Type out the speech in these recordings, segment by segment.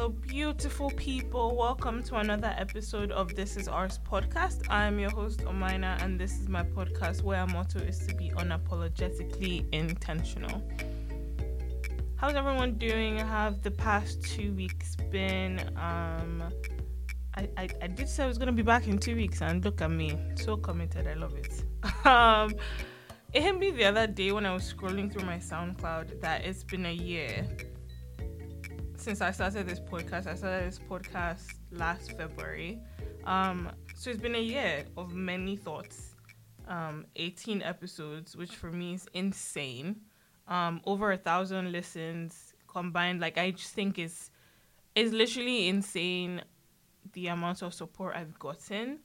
Hello, beautiful people. Welcome to another episode of This Is Ours podcast. I'm your host, Omaina, and this is my podcast where our motto is to be unapologetically intentional. How's everyone doing? Have the past two weeks been? Um, I, I, I did say I was gonna be back in two weeks, and look at me, so committed. I love it. um, it hit me the other day when I was scrolling through my SoundCloud that it's been a year since I started this podcast. I started this podcast last February. Um, so it's been a year of many thoughts. Um, 18 episodes, which for me is insane. Um, over a thousand listens combined. Like I just think is is literally insane the amount of support I've gotten.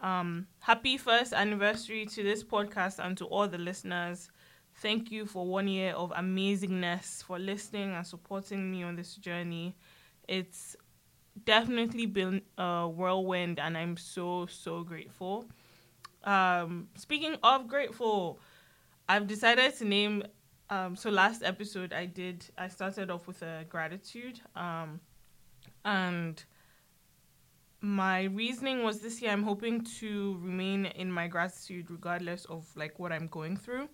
Um, happy first anniversary to this podcast and to all the listeners. Thank you for one year of amazingness, for listening and supporting me on this journey. It's definitely been a whirlwind, and I'm so, so grateful. Um, speaking of grateful, I've decided to name. Um, so last episode I did, I started off with a gratitude, um, and my reasoning was this year I'm hoping to remain in my gratitude regardless of like what I'm going through.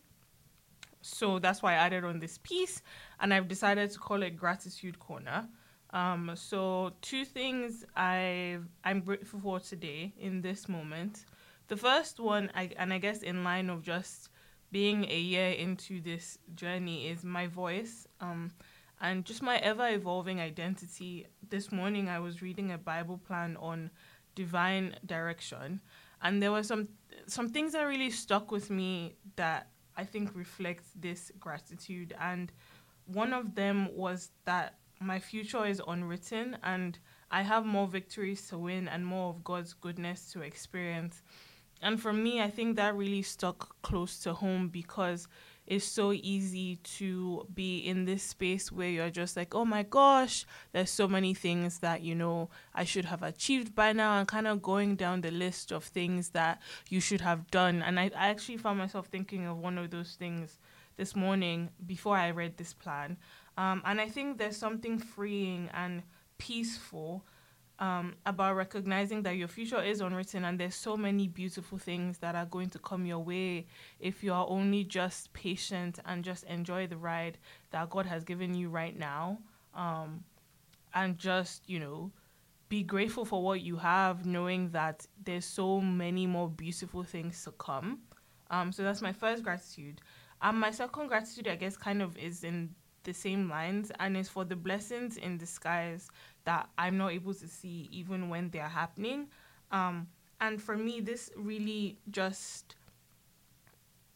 So that's why I added on this piece, and I've decided to call it Gratitude Corner. Um, so two things I I'm grateful for today in this moment. The first one, I, and I guess in line of just being a year into this journey, is my voice. Um, and just my ever evolving identity. This morning I was reading a Bible plan on divine direction, and there were some some things that really stuck with me that I think reflects this gratitude. And one of them was that my future is unwritten and I have more victories to win and more of God's goodness to experience. And for me, I think that really stuck close to home because it's so easy to be in this space where you're just like, oh my gosh, there's so many things that, you know, I should have achieved by now, and kind of going down the list of things that you should have done. And I, I actually found myself thinking of one of those things this morning before I read this plan. Um, and I think there's something freeing and peaceful um, about recognizing that your future is unwritten and there's so many beautiful things that are going to come your way if you are only just patient and just enjoy the ride that God has given you right now. Um, and just, you know, be grateful for what you have, knowing that there's so many more beautiful things to come. Um, so that's my first gratitude. And my second gratitude, I guess, kind of is in the same lines and it's for the blessings in disguise that I'm not able to see even when they're happening. Um, and for me, this really just,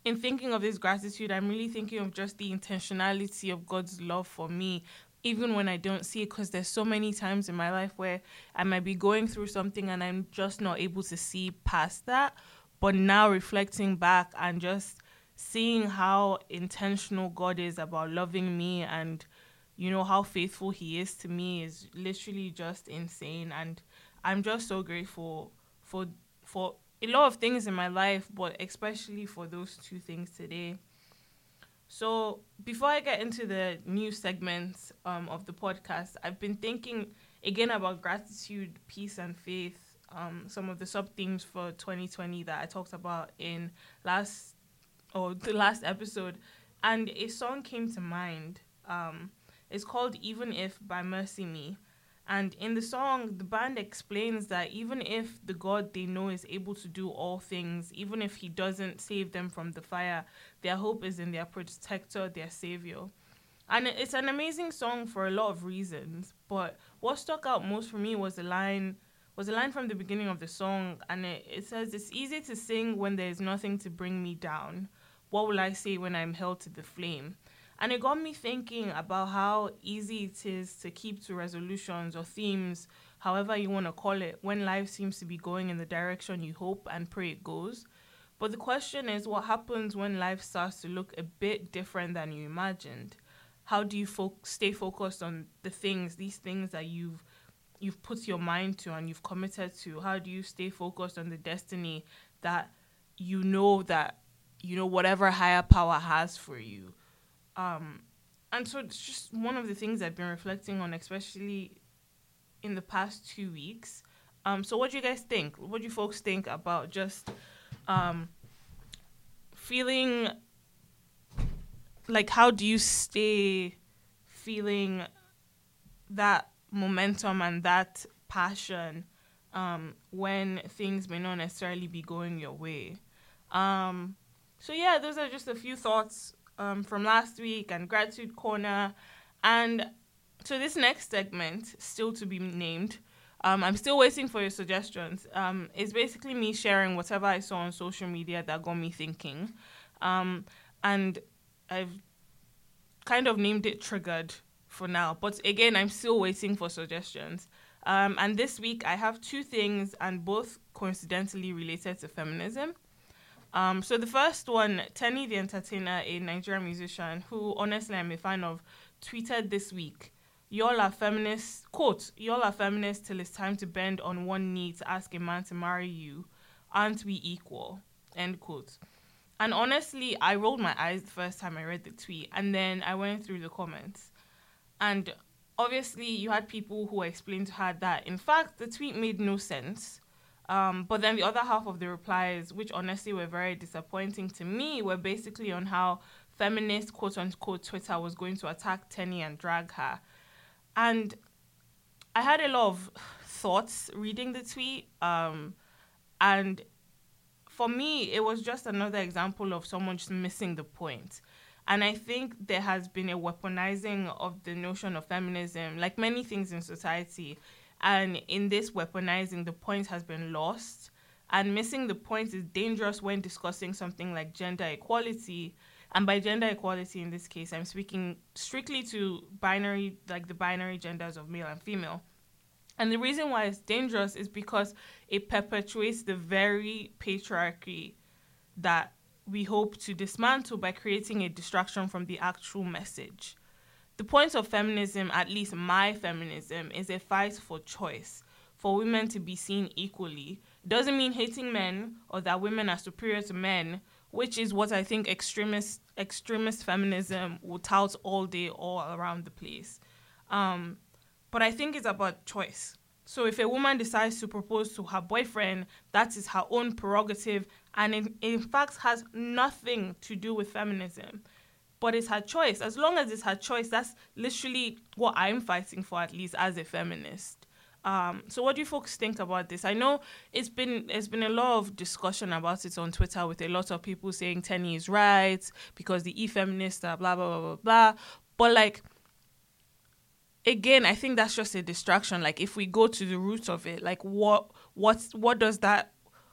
in thinking of this gratitude, I'm really thinking of just the intentionality of God's love for me, even when I don't see it, because there's so many times in my life where I might be going through something and I'm just not able to see past that. But now reflecting back and just seeing how intentional God is about loving me and you know how faithful he is to me is literally just insane. And i'm just so grateful for for a lot of things in my life but especially for those two things today. So before i get into the new segments um, of the podcast i've been thinking again about gratitude peace and faith um, some of the sub themes for 2020 that i talked about in last or the last episode and a song came to mind um, it's called Even If by MercyMe. And in the song, the band explains that even if the God they know is able to do all things, even if he doesn't save them from the fire, their hope is in their protector, their savior. And it's an amazing song for a lot of reasons. But what stuck out most for me was the line was a line from the beginning of the song, and it, it says, It's easy to sing when there is nothing to bring me down. What will I say when I'm held to the flame? And it got me thinking about how easy it is to keep to resolutions or themes, however you want to call it, when life seems to be going in the direction you hope and pray it goes. But the question is what happens when life starts to look a bit different than you imagined? How do you fo- stay focused on the things, these things that you've you've put your mind to and you've committed to? How do you stay focused on the destiny that you know that you know whatever higher power has for you? Um, and so it's just one of the things I've been reflecting on, especially in the past two weeks. Um, so what do you guys think? What do you folks think about just um, feeling like how do you stay feeling that momentum and that passion um, when things may not necessarily be going your way? Um, so yeah, those are just a few thoughts um, from last week and gratitude corner, and so this next segment, still to be named, um, I'm still waiting for your suggestions. Um, it's basically me sharing whatever I saw on social media that got me thinking, um, and I've kind of named it triggered for now. But again, I'm still waiting for suggestions. Um, and this week, I have two things, and both coincidentally related to feminism. Um, so the first one, Teni the Entertainer, a Nigerian musician who honestly I'm a fan of, tweeted this week, "Y'all are feminists." Quote: "Y'all are feminists till it's time to bend on one knee to ask a man to marry you. Aren't we equal?" End quote. And honestly, I rolled my eyes the first time I read the tweet, and then I went through the comments, and obviously you had people who explained to her that in fact the tweet made no sense um, but then the other half of the replies, which honestly were very disappointing to me, were basically on how feminist quote unquote Twitter was going to attack Teni and drag her. And I had a lot of thoughts reading the tweet. Um, and for me, it was just another example of someone just missing the point. And I think there has been a weaponizing of the notion of feminism, like many things in society. And in this weaponizing, the point has been lost. And missing the point is dangerous when discussing something like gender equality. And by gender equality in this case, I'm speaking strictly to binary, like the binary genders of male and female. And the reason why it's dangerous is because it perpetuates the very patriarchy that we hope to dismantle by creating a distraction from the actual message the point of feminism, at least my feminism, is a fight for choice, for women to be seen equally. Doesn't mean hating men or that women are superior to men, which is what I think extremist extremist feminism will tout all day, all around the place. Um, but I think it's about choice. So if a woman decides to propose to her boyfriend, that is her own prerogative, and in, in fact has nothing to do with feminism but it's her choice. As long as it's her choice, that's literally what I'm fighting for, at least as a feminist. Um, so what do you folks think about this? I know it's been there's been a lot of discussion about it on Twitter with a lot of people saying Teni is right because the e-feminist blah blah blah blah blah. But like again, I think that's just a distraction. Like if we go to the root of it, like what what what does that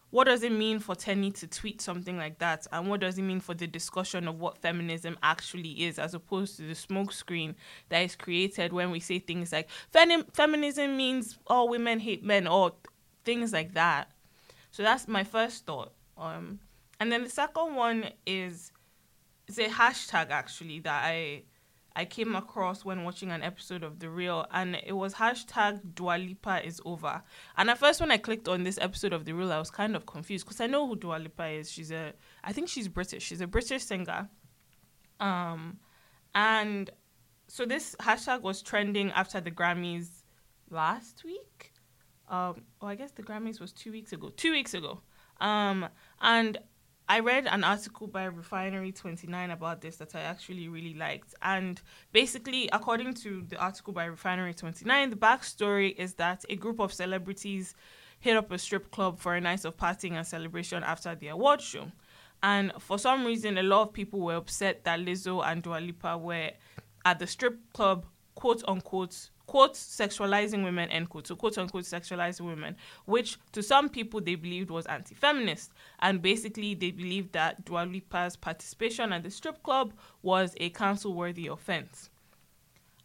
what does it mean for Teni to tweet something like that? And what does it mean for the discussion of what feminism actually is, as opposed to the smokescreen that is created when we say things like Fem- feminism means all women hate men or things like that? So that's my first thought. Um, and then the second one is, is a hashtag actually that I I came across when watching an episode of The Real, and it was hashtag Dua Lipa is over. And at first, when I clicked on this episode of The Real, I was kind of confused because I know who Dua Lipa is. She's a, I think she's British. She's a British singer. Um, and so this hashtag was trending after the Grammys last week. Um, oh, I guess the Grammys was two weeks ago. Two weeks ago. Um, and I read an article by Refinery29 about this that I actually really liked. And basically, according to the article by Refinery29, the backstory is that a group of celebrities hit up a strip club for a night of partying and celebration after the award show. And for some reason, a lot of people were upset that Lizzo and Dua Lipa were at the strip club, quote unquote, quote sexualizing women end quote. So quote unquote sexualizing women which to some people they believed was anti-feminist. And basically they believed that Dua Lipa's participation at the strip club was a council worthy offense.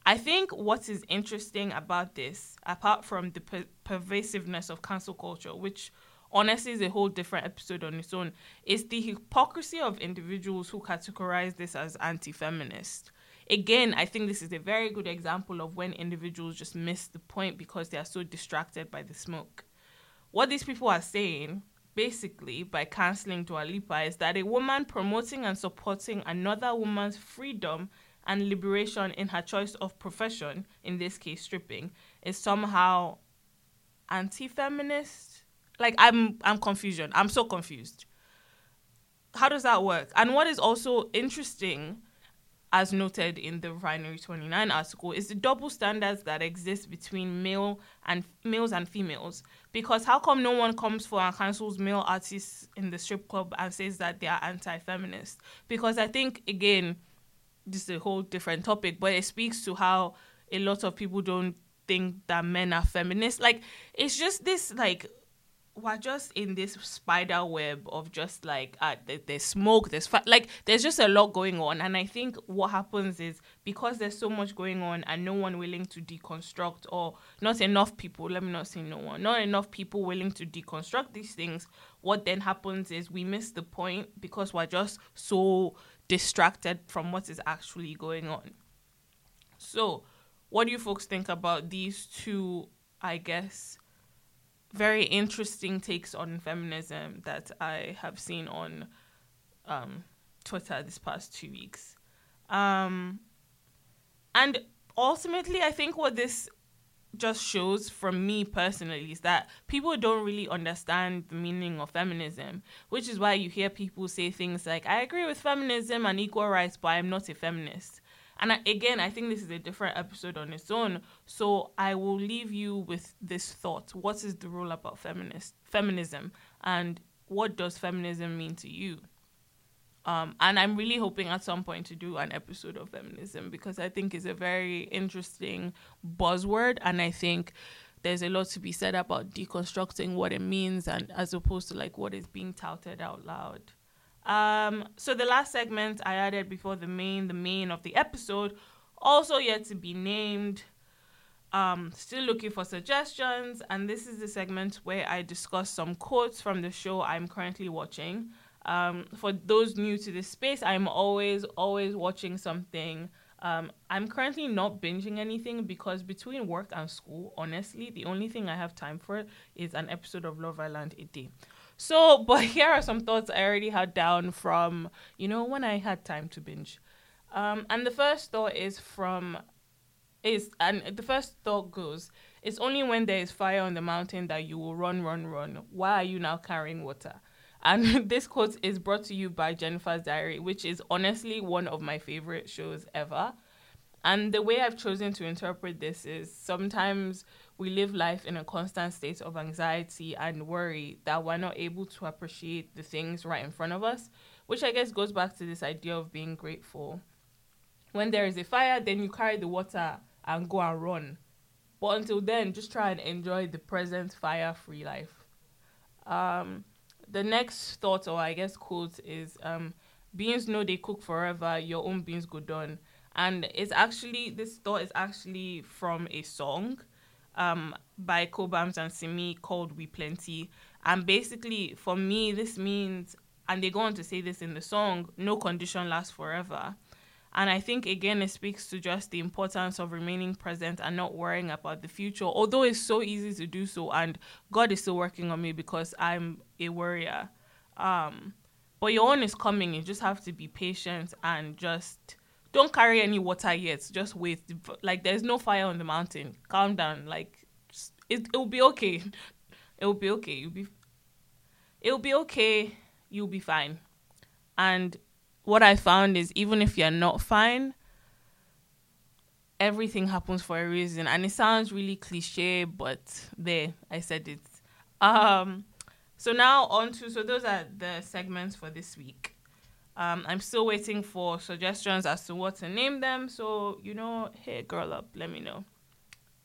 I think what is interesting about this, apart from the per- pervasiveness of cancel culture, which honestly is a whole different episode on its own, is the hypocrisy of individuals who categorize this as anti feminist again, I think this is a very good example of when individuals just miss the point because they are so distracted by the smoke. What these people are saying, basically, by canceling Dua Lipa, is that a woman promoting and supporting another woman's freedom and liberation in her choice of profession, in this case stripping, is somehow anti-feminist. Like I'm I'm confusion. I'm so confused. How does that work? And what is also interesting as noted in the Refinery 29 article, is the double standards that exist between male and males and females. Because how come no one comes for and cancels male artists in the strip club and says that they are anti-feminist? Because I think again, this is a whole different topic, but it speaks to how a lot of people don't think that men are feminists. Like it's just this like we're just in this spider web of just like uh, there's smoke there's like there's just a lot going on. And i think what happens is because there's so much going on and no one willing to deconstruct or not enough people let me not say no one not enough people willing to deconstruct these things what then happens is we miss the point because we're just so distracted from what is actually going on. So what do you folks think about these two i guess very interesting takes on feminism that I have seen on um, Twitter this past two weeks. Um, and ultimately, I think what this just shows from me personally is that people don't really understand the meaning of feminism, which is why you hear people say things like, I agree with feminism and equal rights, but I'm not a feminist. And I, again, I think this is a different episode on its own. So I will leave you with this thought: What is the role about feminist feminism, and what does feminism mean to you? Um, and I'm really hoping at some point to do an episode of feminism because I think it's a very interesting buzzword, and I think there's a lot to be said about deconstructing what it means, and as opposed to like what is being touted out loud. Um, so the last segment I added before the main, the main of the episode, also yet to be named. Um, still looking for suggestions, and this is the segment where I discuss some quotes from the show I'm currently watching. Um, for those new to this space, I'm always, always watching something. Um, I'm currently not binging anything because between work and school, honestly, the only thing I have time for is an episode of Love Island a day. So, but here are some thoughts I already had down from, you know, when I had time to binge. Um, and the first thought is from, is, and the first thought goes, it's only when there is fire on the mountain that you will run, run, run. Why are you now carrying water? And this quote is brought to you by Jennifer's Diary, which is honestly one of my favorite shows ever. And the way I've chosen to interpret this is sometimes we live life in a constant state of anxiety and worry that we're not able to appreciate the things right in front of us, which I guess goes back to this idea of being grateful. When there is a fire, then you carry the water and go and run. But until then, just try and enjoy the present fire free life. Um, the next thought, or I guess quote, is um, beans know they cook forever, your own beans go done. And it's actually, this thought is actually from a song um, by Cobhams and Simi called We Plenty. And basically, for me, this means, and they go on to say this in the song, no condition lasts forever. And I think, again, it speaks to just the importance of remaining present and not worrying about the future, although it's so easy to do so. And God is still working on me because I'm a worrier. Um, but your own is coming. You just have to be patient and just don't carry any water yet. Just wait. Like there's no fire on the mountain. Calm down. Like it it'll be okay. It'll be okay. You'll be it'll be okay. You'll be fine. And what I found is even if you're not fine, everything happens for a reason. And it sounds really cliche, but there, I said it. Um so now on to so those are the segments for this week. Um, I'm still waiting for suggestions as to what to name them. So, you know, hey, girl up, let me know.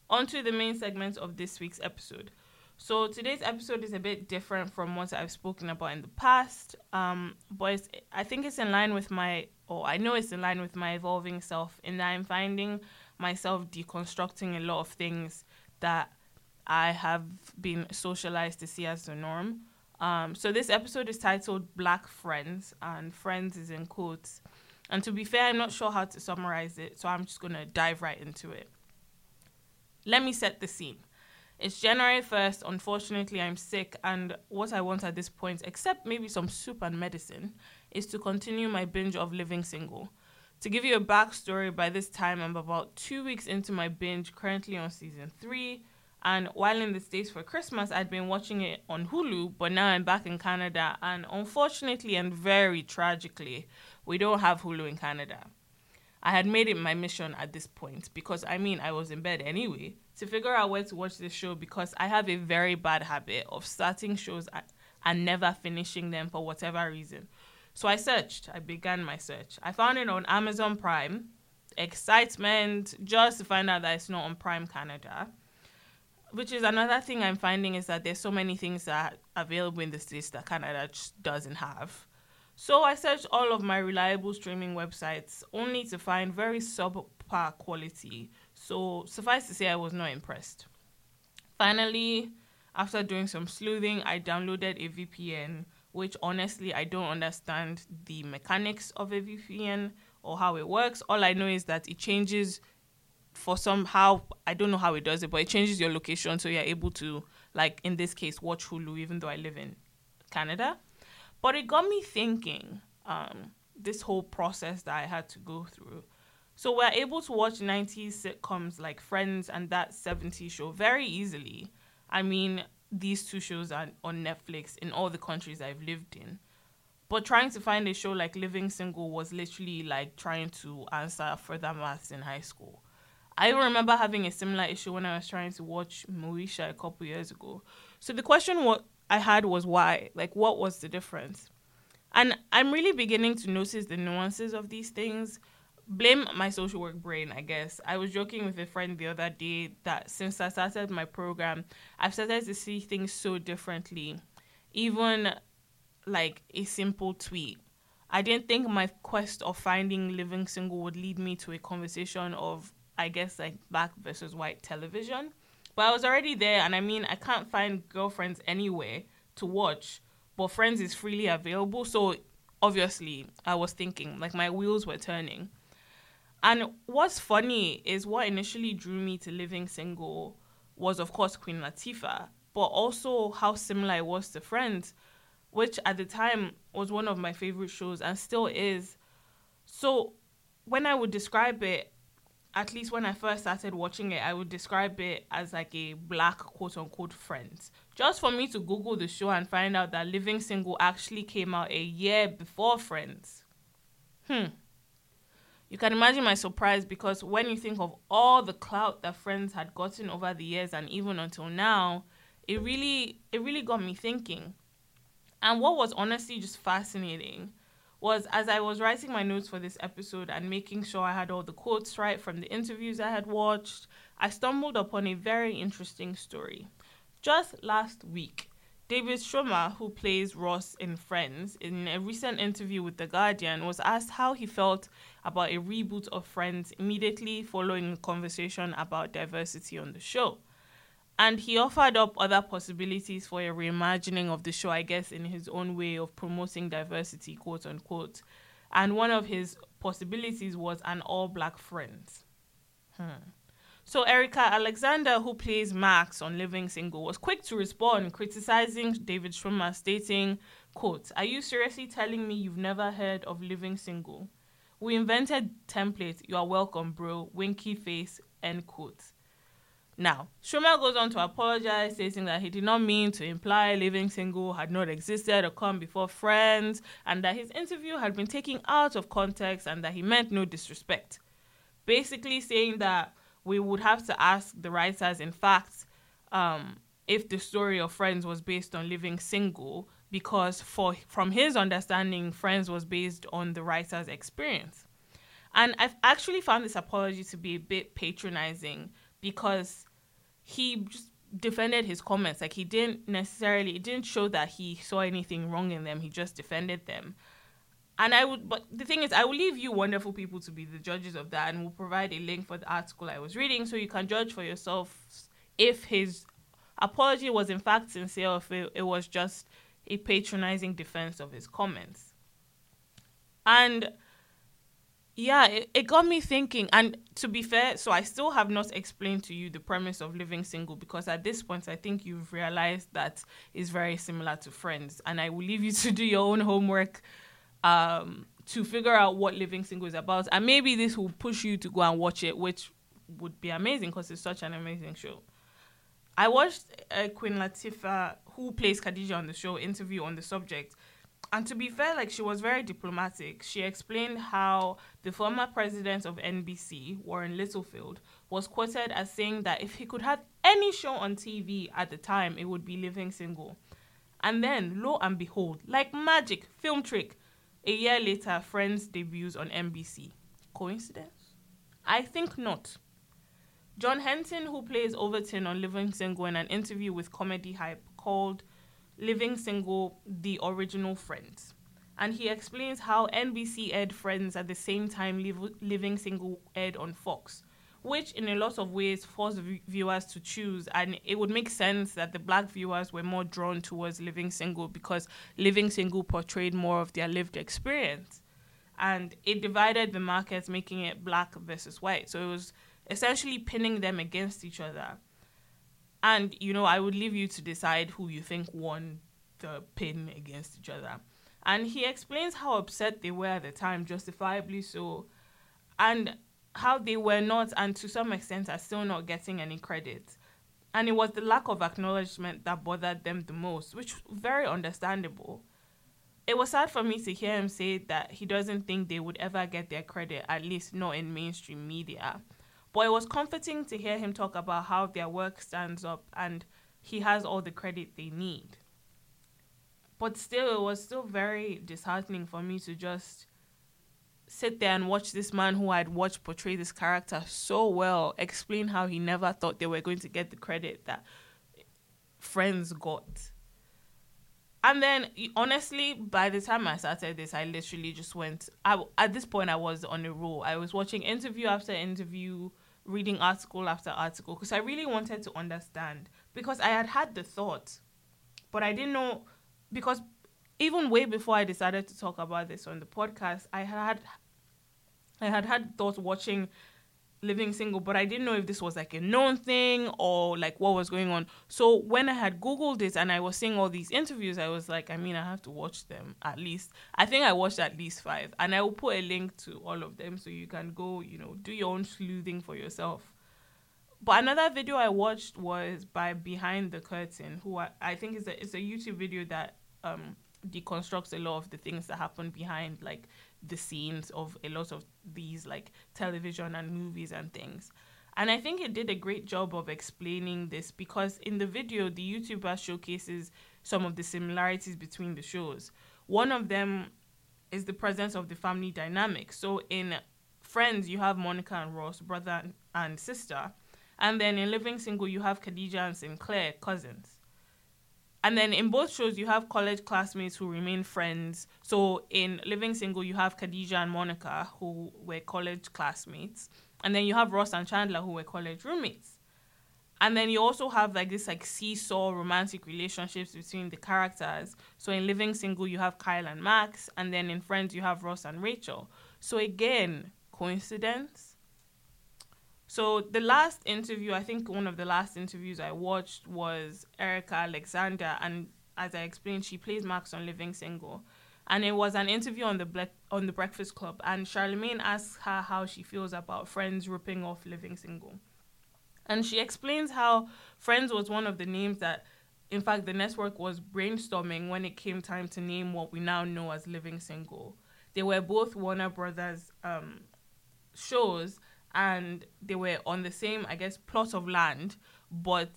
On to the main segment of this week's episode. So, today's episode is a bit different from what I've spoken about in the past. Um, but I think it's in line with my, or I know it's in line with my evolving self, in that I'm finding myself deconstructing a lot of things that I have been socialized to see as the norm. Um, so this episode is titled Black Friends, and friends is in quotes. And to be fair, I'm not sure how to summarize it, so I'm just gonna dive right into it. Let me set the scene. It's January 1st. Unfortunately, I'm sick, and what I want at this point, except maybe some soup and medicine, is to continue my binge of living single. To give you a backstory, by this time I'm about two weeks into my binge, currently on season three. And while in the States for Christmas, I'd been watching it on Hulu, but now I'm back in Canada. And unfortunately and very tragically, we don't have Hulu in Canada. I had made it my mission at this point because I mean, I was in bed anyway to figure out where to watch this show because I have a very bad habit of starting shows and never finishing them for whatever reason. So I searched. I began my search. I found it on Amazon Prime. Excitement just to find out that it's not on Prime Canada. Which is another thing I'm finding is that there's so many things that are available in the States that Canada just doesn't have. So I searched all of my reliable streaming websites only to find very subpar quality. So suffice to say, I was not impressed. Finally, after doing some sleuthing, I downloaded a VPN which honestly I don't understand the mechanics of a VPN or how it works. All I know is that it changes for somehow I don't know how it does it, but it changes your location so you're able to like in this case watch Hulu even though I live in Canada. But it got me thinking, um, this whole process that I had to go through. So we're able to watch 90s sitcoms like Friends and that 70s show very easily. I mean, these two shows are on Netflix in all the countries I've lived in. But trying to find a show like Living Single was literally like trying to answer further maths in high school. I remember having a similar issue when I was trying to watch Moesha a couple years ago. So the question what I had was why? Like what was the difference? And I'm really beginning to notice the nuances of these things blame my social work brain, I guess. I was joking with a friend the other day that since I started my program, I've started to see things so differently. Even like a simple tweet. I didn't think my quest of finding living single would lead me to a conversation of, I guess, like black versus white television. But I was already there, and I mean, I can't find girlfriends anywhere to watch, but Friends is freely available. So obviously, I was thinking, like, my wheels were turning. And what's funny is what initially drew me to Living Single was, of course, Queen Latifah, but also how similar it was to Friends, which at the time was one of my favorite shows and still is. So when I would describe it, at least when I first started watching it, I would describe it as like a black quote unquote Friends. Just for me to Google the show and find out that Living Single actually came out a year before Friends. Hmm you can imagine my surprise because when you think of all the clout that friends had gotten over the years and even until now it really it really got me thinking and what was honestly just fascinating was as i was writing my notes for this episode and making sure i had all the quotes right from the interviews i had watched i stumbled upon a very interesting story just last week David Schwimmer, who plays Ross in Friends, in a recent interview with The Guardian, was asked how he felt about a reboot of Friends immediately following a conversation about diversity on the show. And he offered up other possibilities for a reimagining of the show, I guess, in his own way of promoting diversity, quote unquote. And one of his possibilities was an all black Friends. Hmm. So Erika Alexander, who plays Max on Living Single, was quick to respond, criticizing David Schwimmer, stating, quote, Are you seriously telling me you've never heard of Living Single? We invented template. You are welcome, bro. Winky face, end quote. Now, Schwimmer goes on to apologize, stating that he did not mean to imply Living Single had not existed or come before Friends, and that his interview had been taken out of context and that he meant no disrespect. Basically saying that we would have to ask the writers, in fact, um, if the story of Friends was based on living single, because for from his understanding, Friends was based on the writer's experience. And I've actually found this apology to be a bit patronizing because he just defended his comments. Like he didn't necessarily, it didn't show that he saw anything wrong in them. He just defended them. And I would, but the thing is, I will leave you wonderful people to be the judges of that, and we'll provide a link for the article I was reading so you can judge for yourself if his apology was in fact sincere or if it, it was just a patronizing defense of his comments. And yeah, it, it got me thinking. And to be fair, so I still have not explained to you the premise of living single because at this point, I think you've realized that is very similar to Friends. And I will leave you to do your own homework um, to figure out what Living Single is about. And maybe this will push you to go and watch it, which would be amazing because it's such an amazing show. I watched uh, Queen Latifah, who plays Khadijah on the show, interview on the subject. And to be fair, like she was very diplomatic. She explained how the former president of NBC, Warren Littlefield, was quoted as saying that if he could have any show on TV at the time, it would be Living Single. And then, lo and behold, like magic, film trick, a year later, Friends debuts on NBC. Coincidence? I think not. John Henton, who plays Overton on Living Single in an interview with Comedy Hype, called Living Single the original Friends. And he explains how NBC aired Friends at the same time Liv- Living Single aired on Fox, which in a lot of ways forced v- viewers to choose. And it would make sense that the black viewers were more drawn towards Living Single because Living Single portrayed more of their lived experience. And it divided the markets, making it black versus white. So it was essentially pinning them against each other. And, you know, I would leave you to decide who you think won the pin against each other. And he explains how upset they were at the time, justifiably so. And how they were not, and to some extent are still not getting any credit. And it was the lack of acknowledgement that bothered them the most, which very understandable. It was sad for me to hear him say that he doesn't think they would ever get their credit, at least not in mainstream media. But it was comforting to hear him talk about how their work stands up and he has all the credit they need. But still, it was still very disheartening for me to just sit there and watch this man who I'd watched portray this character so well explain how he never thought they were going to get the credit that friends got. And then, honestly, by the time I started this, I literally just went. I, at this point, I was on a roll. I was watching interview after interview, reading article after article, because I really wanted to understand. Because I had had the thought, but I didn't know. Because even way before I decided to talk about this on the podcast, I had I had had thoughts watching living single, but I didn't know if this was like a known thing or like what was going on. So when I had Googled it and I was seeing all these interviews, I was like, I mean, I have to watch them at least. I think I watched at least five, and I will put a link to all of them so you can go, you know, do your own sleuthing for yourself. But another video I watched was by Behind the Curtain, who I, I think is a it's a YouTube video that um deconstructs a lot of the things that happen behind like the scenes of a lot of these like television and movies and things. And I think it did a great job of explaining this because in the video, the YouTuber showcases some of the similarities between the shows. One of them is the presence of the family dynamic. So in Friends, you have Monica and Ross, brother and sister. And then in Living Single, you have Khadijah and Synclaire, cousins. And then in both shows, you have college classmates who remain friends. So in Living Single, you have Khadijah and Monica, who were college classmates. And then you have Ross and Chandler, who were college roommates. And then you also have like this like seesaw romantic relationships between the characters. So in Living Single, you have Kyle and Max. And then in Friends, you have Ross and Rachel. So again, coincidence? So the last interview, I think one of the last interviews I watched was Erika Alexander, and as I explained, she plays Max on Living Single, and it was an interview on the Black on the Breakfast Club, and Charlemagne asks her how she feels about Friends ripping off Living Single, and she explains how Friends was one of the names that, in fact, the network was brainstorming when it came time to name what we now know as Living Single. They were both Warner Brothers um, shows and they were on the same, I guess, plot of land, but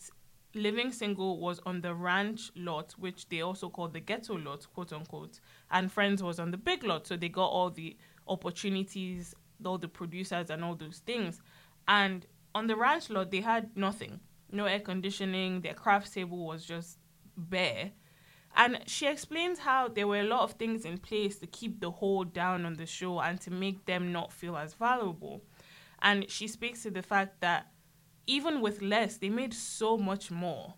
Living Single was on the ranch lot, which they also called the ghetto lot, quote unquote, and Friends was on the big lot, so they got all the opportunities, all the producers, and all those things. And on the ranch lot, they had nothing no air conditioning, their craft table was just bare. And she explains how there were a lot of things in place to keep the hold down on the show and to make them not feel as valuable. And she speaks to the fact that even with less, they made so much more.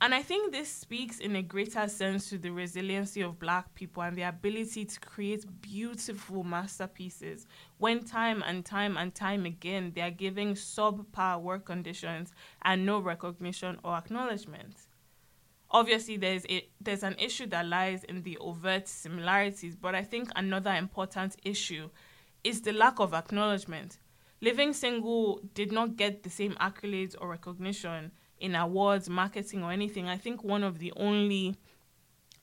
And I think this speaks in a greater sense to the resiliency of black people and the ability to create beautiful masterpieces when time and time and time again they are giving subpar work conditions and no recognition or acknowledgement. obviously there's a, there's an issue that lies in the overt similarities, but I think another important issue is the lack of acknowledgement. Living Single did not get the same accolades or recognition in awards, marketing, or anything. I think one of the only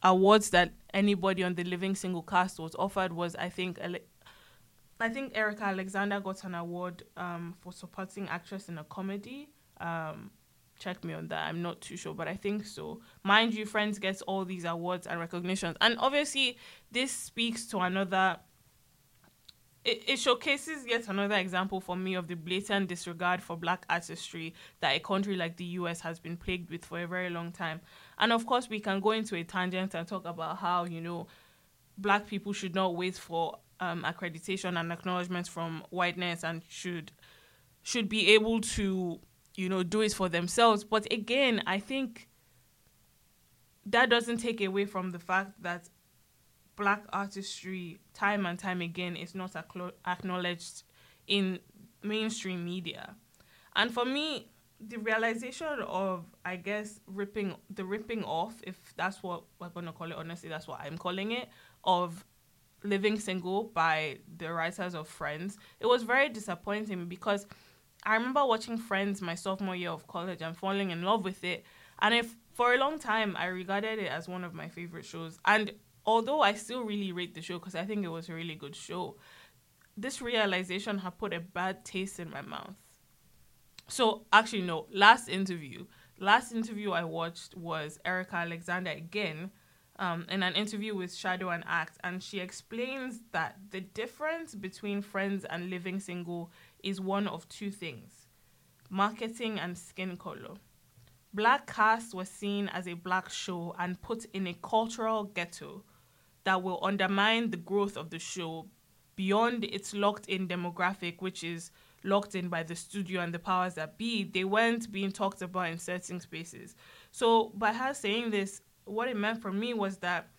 awards that anybody on the Living Single cast was offered was I think I think Erika Alexander got an award um, for supporting actress in a comedy. Um, check me on that. I'm not too sure, but I think so. Mind you, Friends gets all these awards and recognitions, and obviously this speaks to another. It, it showcases yet another example for me of the blatant disregard for black artistry that a country like the US has been plagued with for a very long time. And of course, we can go into a tangent and talk about how, you know, black people should not wait for um, accreditation and acknowledgement from whiteness and should should be able to you know, do it for themselves. But again, I think that doesn't take away from the fact that black artistry, time and time again, is not acknowledged in mainstream media. And for me, the realization of, I guess, ripping the ripping off, if that's what we're gonna call it, honestly, that's what I'm calling it, of living single by the writers of Friends, it was very disappointing because I remember watching Friends my sophomore year of college and falling in love with it. And if for a long time I regarded it as one of my favorite shows. And although I still really rate the show because I think it was a really good show, this realization had put a bad taste in my mouth. So actually no, last interview, last interview I watched was Erika Alexander again. Um, in an interview with Shadow and Act, and she explains that the difference between Friends and Living Single is one of two things marketing and skin color. Black Cast was seen as a black show and put in a cultural ghetto that will undermine the growth of the show beyond its locked in demographic, which is locked in by the studio and the powers that be. They weren't being talked about in certain spaces. So, by her saying this, what it meant for me was that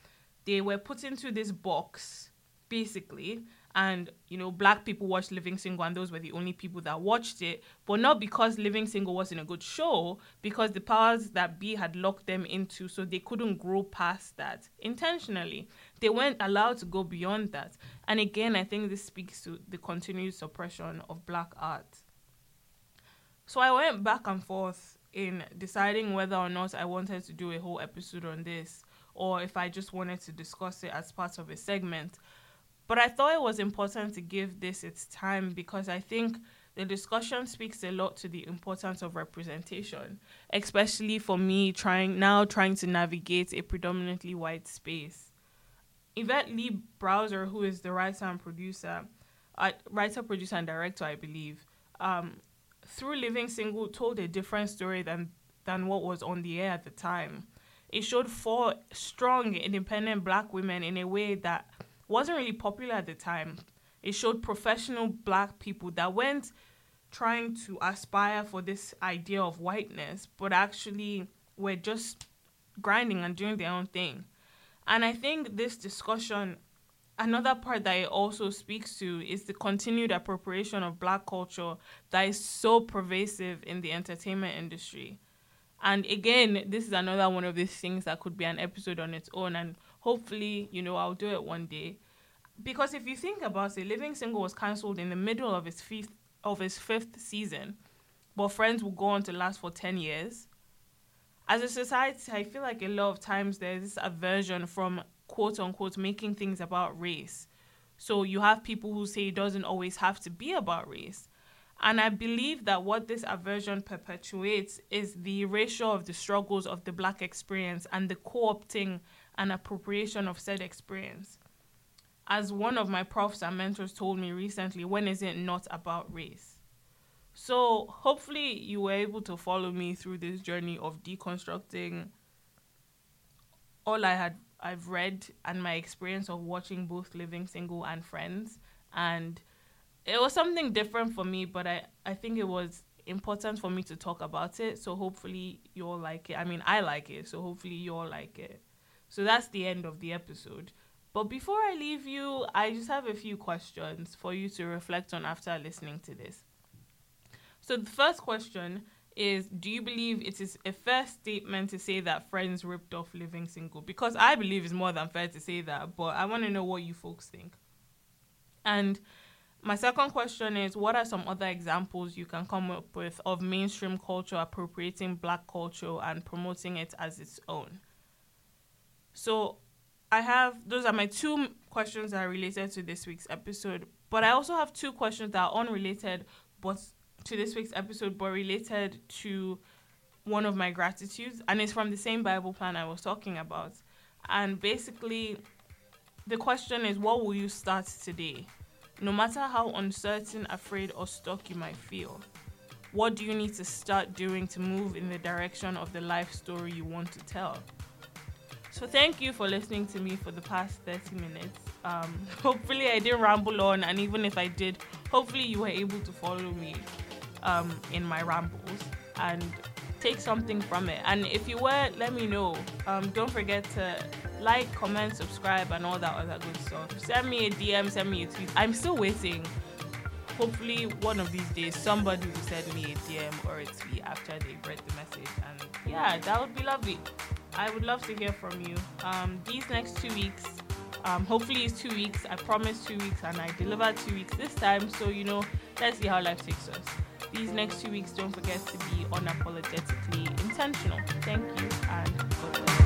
they were put into this box, basically, and you know black people watched living single and those were the only people that watched it but not because living single wasn't a good show because the powers that be had locked them into so they couldn't grow past that intentionally they weren't allowed to go beyond that. And again i think this speaks to the continued suppression of black art. So i went back and forth in deciding whether or not i wanted to do a whole episode on this or if i just wanted to discuss it as part of a segment. But I thought it was important to give this its time because I think the discussion speaks a lot to the importance of representation, especially for me trying now trying to navigate a predominantly white space. Yvette Lee Bowser, who is the writer and producer, uh, writer, producer, and director, I believe, um, through Living Single, told a different story than than what was on the air at the time. It showed four strong, independent black women in a way that wasn't really popular at the time. It showed professional black people that weren't trying to aspire for this idea of whiteness, but actually were just grinding and doing their own thing. And I think this discussion, another part that it also speaks to is the continued appropriation of black culture that is so pervasive in the entertainment industry. And again, this is another one of these things that could be an episode on its own. And hopefully, you know, I'll do it one day. Because if you think about it, Living Single was cancelled in the middle of its fifth of its fifth season, but Friends will go on to last for ten years. As a society, I feel like a lot of times there's this aversion from quote unquote making things about race. So you have people who say it doesn't always have to be about race. And I believe that what this aversion perpetuates is the erasure of the struggles of the black experience and the co opting and appropriation of said experience. As one of my profs and mentors told me recently, when is it not about race? So hopefully you were able to follow me through this journey of deconstructing all I had I've read and my experience of watching both Living Single and Friends and it was something different for me but I, I think it was important for me to talk about it so hopefully you all like it. I mean I like it so hopefully you all like it. So that's the end of the episode. But before I leave you, I just have a few questions for you to reflect on after listening to this. So the first question is do you believe it is a fair statement to say that friends ripped off living single? Because I believe it's more than fair to say that, but I want to know what you folks think. And my second question is what are some other examples you can come up with of mainstream culture appropriating black culture and promoting it as its own? So I have those are my two questions that are related to this week's episode, but I also have two questions that are unrelated but to this week's episode but related to one of my gratitudes and it's from the same Bible plan I was talking about. And basically the question is what will you start today? No matter how uncertain, afraid, or stuck you might feel, what do you need to start doing to move in the direction of the life story you want to tell? So, thank you for listening to me for the past 30 minutes. Um, hopefully, I didn't ramble on, and even if I did, hopefully, you were able to follow me um, in my rambles and take something from it. And if you were, let me know. Um, don't forget to like, comment, subscribe, and all that other good stuff. Send me a DM, send me a tweet. I'm still waiting. Hopefully, one of these days, somebody will send me a DM or a tweet after they read the message. And yeah, that would be lovely. I would love to hear from you. Um, these next two weeks, um, hopefully, it's two weeks. I promised two weeks, and I delivered two weeks this time. So, you know, let's see how life takes us. These next two weeks, don't forget to be unapologetically intentional. Thank you, and bye